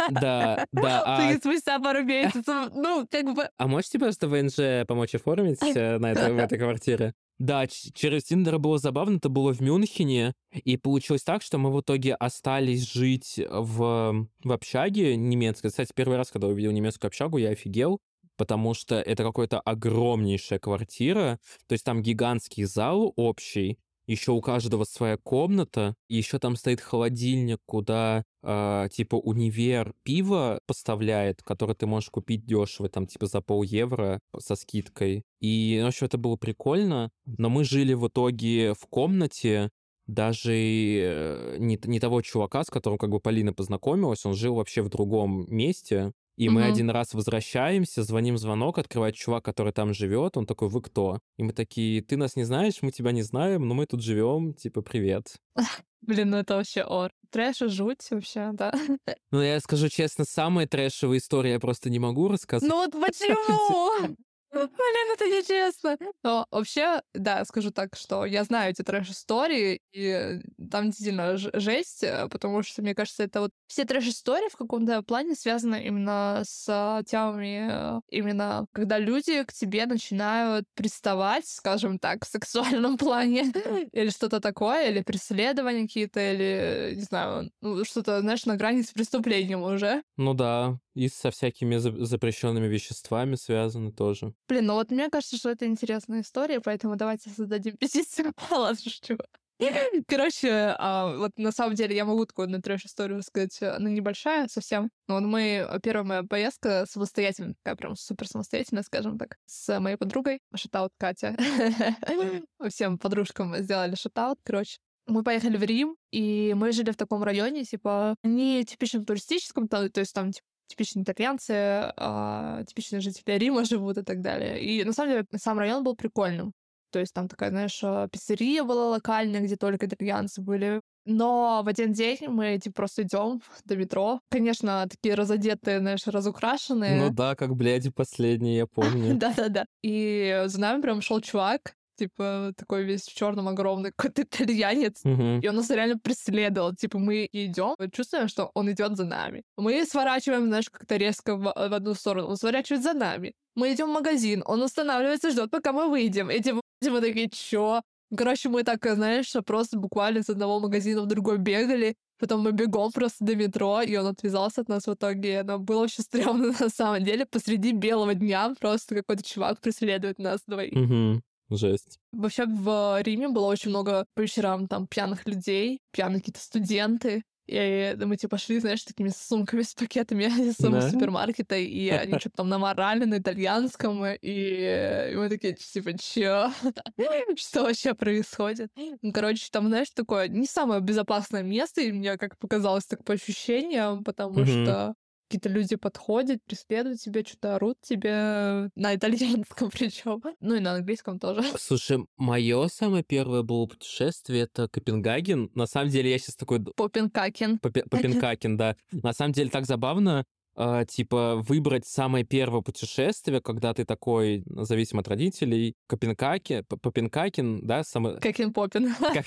Да, да. А, спустя пару месяцев, ну, как бы... а можете просто ВНЖ помочь оформить э, на этой, в этой квартире? Да, через Тиндер было забавно, это было в Мюнхене, и получилось так, что мы в итоге остались жить в, в общаге немецкой. Кстати, первый раз, когда увидел немецкую общагу, я офигел, потому что это какая-то огромнейшая квартира, то есть там гигантский зал общий, еще у каждого своя комната, еще там стоит холодильник, куда а, типа универ пиво поставляет, которое ты можешь купить дешево, там типа за пол евро со скидкой. И, в общем, это было прикольно, но мы жили в итоге в комнате, даже э, не, не того чувака, с которым как бы Полина познакомилась, он жил вообще в другом месте. И мы Мгм. один раз возвращаемся, звоним звонок, открывает чувак, который там живет, он такой, вы кто? И мы такие, ты нас не знаешь, мы тебя не знаем, но мы тут живем, типа, привет. Блин, ну это вообще ор. Трэш и жуть вообще, да. Ну, я скажу честно, самая трэшевая история я просто не могу рассказать. Ну вот почему? Блин, это нечестно. Но вообще, да, скажу так, что я знаю эти трэш-истории, и там действительно жесть, э, потому что, мне кажется, это вот все трэш-истории в каком-то плане связаны именно с а, темами, э, именно когда люди к тебе начинают приставать, скажем так, в сексуальном плане, или что-то такое, или преследования какие-то, или, не знаю, ну, что-то, знаешь, на грани с преступлением уже. Ну да, и со всякими за- запрещенными веществами связаны тоже. Блин, ну вот мне кажется, что это интересная история, поэтому давайте создадим петицию. Ладно, шучу. Короче, а, вот на самом деле я могу такую одну трэш-историю рассказать, э, она небольшая совсем. Но вот мы, э, первая моя поездка самостоятельная, такая прям супер самостоятельная, скажем так, с моей подругой, шатаут Катя. Всем подружкам сделали шатаут, короче. Мы поехали в Рим, и мы жили в таком районе, типа, не типичном туристическом, то, то есть там типа, типичные итальянцы, а, типичные жители Рима живут и так далее. И на самом деле сам район был прикольным. То есть там такая, знаешь, э, пиццерия была локальная, где только итальянцы были. Но в один день мы типа просто идем до метро. Конечно, такие разодетые, знаешь, разукрашенные. Ну да, как блядь, последний, я помню. Да-да-да. И за нами прям шел чувак, типа такой весь в черном огромный какой-то итальянец. Мгм. И он нас реально преследовал. Типа мы идем, чувствуем, что он идет за нами. Мы сворачиваем, знаешь, как-то резко в, в одну сторону. Он сворачивает за нами. Мы идем в магазин, он останавливается, ждет, пока мы выйдем. И типа мы такие, чё? Короче, мы так, знаешь, просто буквально с одного магазина в другой бегали. Потом мы бегом просто до метро, и он отвязался от нас в итоге. Но было очень стрёмно на самом деле. Посреди белого дня просто какой-то чувак преследует нас двоих. Мгм. Жесть. Вообще в Риме было очень много по вечерам там пьяных людей, пьяные какие-то студенты. И мы типа шли, знаешь, такими сумками с пакетами из Да. супермаркета, и они что-то там наморали на итальянском, и, и мы такие, типа, чё? Что вообще происходит? Ну, короче, там, знаешь, такое не самое безопасное место, и мне, как показалось, так по ощущениям, потому что какие-то люди подходят, преследуют тебя, что-то орут тебе на итальянском причем, ну и на английском тоже. Слушай, мое самое первое было путешествие это Копенгаген. На самом деле я сейчас такой Попенкакен. Попе- Попенкакен, да. На самом деле так забавно, а, типа выбрать самое первое путешествие, когда ты такой, зависимо от родителей, Копенгаген, П- Попенкакен, да, самое... Какин Попин. Как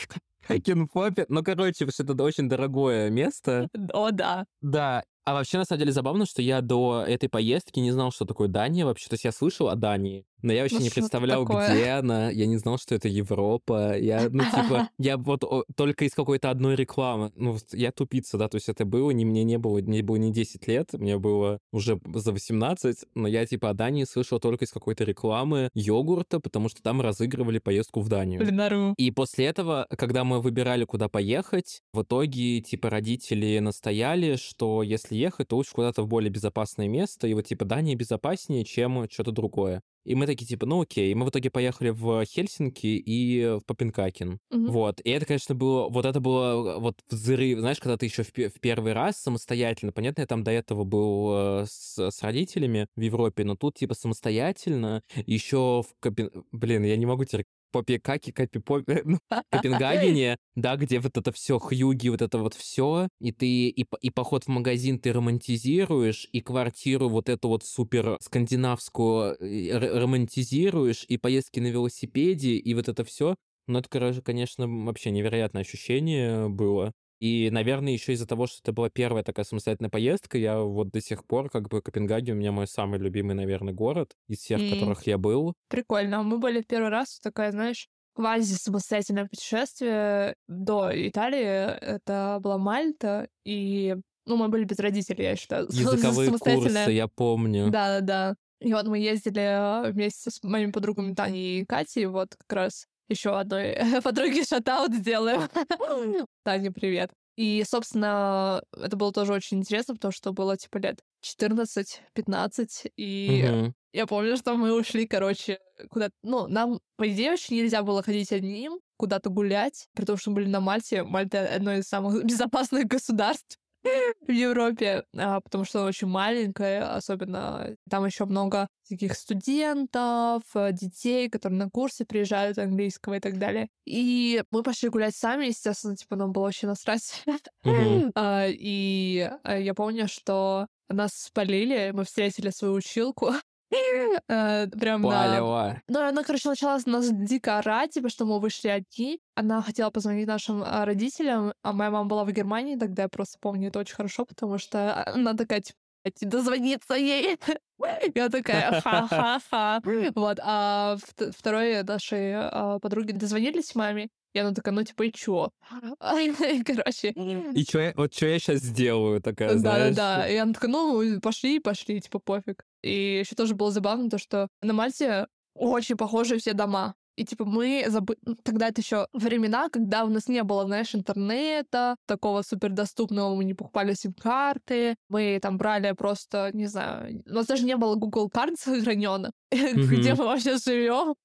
Копен, ну, короче, это очень дорогое место. О, да. Да. А вообще, на самом деле, забавно, что я до этой поездки не знал, что такое Дания вообще. То есть я слышал о Дании, но я вообще Ну, не представлял, такое? где она. Я не знал, что это Европа. Я, ну, типа, я вот о, только из какой-то одной рекламы. Ну, я тупица, да, то есть это было, не, мне не было, мне было не 10 лет, мне было уже за 18, но я, типа, о Дании слышал только из какой-то рекламы йогурта, потому что там разыгрывали поездку в Данию. Блинару. И после этого, когда мы выбирали, куда поехать, в итоге, типа, родители настояли, что если ехать, то лучше куда-то в более безопасное место, и вот, типа, Дания безопаснее, чем что-то другое. И мы такие, типа, ну окей. И мы в итоге поехали в Хельсинки и в Попенкакен. Мгм. Вот. И это, конечно, было... Вот это было вот взрыв. Знаешь, когда ты еще в, в первый раз самостоятельно... Понятно, я там до этого был э, с, с родителями в Европе, но тут, типа, самостоятельно еще в Копен... Блин, я не могу теперь Попекаки, Копи, Попе- ну, Копенгагене, да, где вот это все хьюги, вот это вот все, и ты и, и поход в магазин ты романтизируешь, и квартиру вот эту вот супер скандинавскую э, романтизируешь, и поездки на велосипеде, и вот это все. Ну, это, конечно, вообще невероятное ощущение было. И, наверное, еще из-за того, что это была первая такая самостоятельная поездка, я вот до сих пор, как бы, Копенгаген у меня мой самый любимый, наверное, город из всех, в М. которых я был. Прикольно. Мы были в первый раз, такая, знаешь, квази самостоятельное путешествие до Италии. Это была Мальта, и ну, мы были без родителей, я считаю. Языковые курсы, я помню. Да-да-да. И вот мы ездили э, вместе с моими подругами Таней и Катей, вот как раз еще одной подруге шатаут сделаем. Таня, привет. И, собственно, это было тоже очень интересно, потому что было, типа, лет 14-15, и Мгм. я помню, что мы ушли, короче, куда-то... Ну, нам, по идее, вообще нельзя было ходить одним, куда-то гулять, при том, что мы были на Мальте. Мальта — одно из самых безопасных государств в Европе, а, потому что она очень маленькая, особенно там еще много таких студентов, э, детей, которые на курсы приезжают английского и так далее. И мы пошли гулять сами, естественно, типа нам было вообще насрать. А, И э, я помню, что нас спалили, мы встретили свою училку. э, Прям на ну, она, короче, начала нас дико орать, типа, что мы вышли одни. Она хотела позвонить нашим а, родителям, а моя мама была в Германии тогда, я просто помню это очень хорошо, потому что она такая, типа, «Блядь, дозвониться ей. Я такая, ха-ха-ха. Вот, а вт- второй нашей а, подруги дозвонились маме, и она такая, ну, типа, и чё? Короче, И чё я, вот что я сейчас сделаю, такая, знаешь? да-да-да. И она такая, ну, пошли, пошли, типа, пофиг. И еще тоже было забавно то, что на Мальте очень похожи все дома. И типа мы забы... ну, Тогда это еще времена, когда у нас не было, знаешь, интернета, такого супердоступного, мы не покупали сим-карты, мы там брали просто, не знаю, у нас даже не было Google карт сохраненных, где мы вообще живем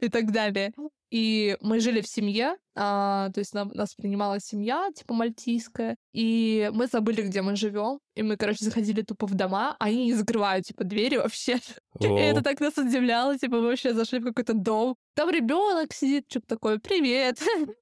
и так далее. И мы жили в семье, а, то есть нам, нас принимала семья, типа мальтийская, и мы забыли, где мы живем, и мы, короче, заходили тупо в дома, а они не закрывают, типа, двери вообще. И это так нас удивляло, типа, мы вообще зашли в какой-то дом, там ребенок сидит, что-то такое, привет,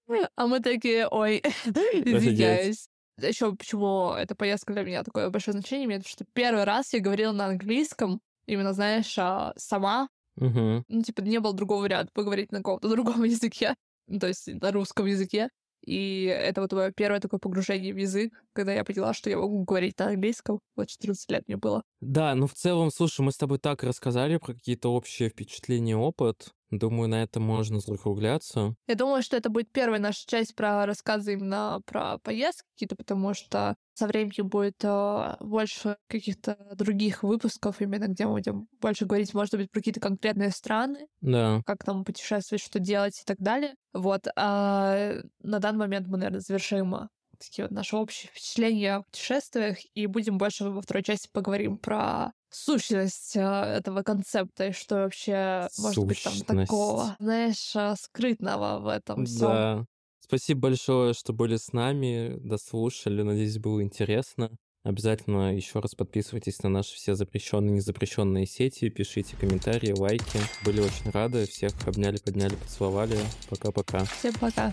а мы такие, ой, извиняюсь. Еще почему эта поездка для меня такое большое значение имеет, что первый раз я говорила на английском, именно, знаешь, а, сама, Мгм. ну, типа, не было другого варианта поговорить на каком-то другом языке, ну, то есть на русском языке. И это вот мое первое такое погружение в язык, когда я поняла, что я могу говорить на английском. Вот 14 лет мне было. Да, ну в целом, слушай, мы с тобой так рассказали про какие-то общие впечатления, опыт. Думаю, на этом можно закругляться. Я думаю, что это будет первая наша часть про рассказы именно про поездки какие-то, потому что со временем будет э, больше каких-то других выпусков, именно где мы будем больше говорить, может быть, про какие-то конкретные страны, Да. как там путешествовать, что делать и так далее. Вот. А на данный момент мы, наверное, завершим а, такие вот наши общие впечатления о путешествиях и будем больше во второй части поговорим про сущность а, этого концепта и что вообще может быть там Сущность. такого, знаешь, а, скрытного в этом всем. Да. Спасибо большое, что были с нами, дослушали. Надеюсь, было интересно. Обязательно еще раз подписывайтесь на наши все запрещенные и незапрещенные сети, пишите комментарии, лайки. Были очень рады. Всех обняли, подняли, поцеловали. Пока-пока. Всем пока.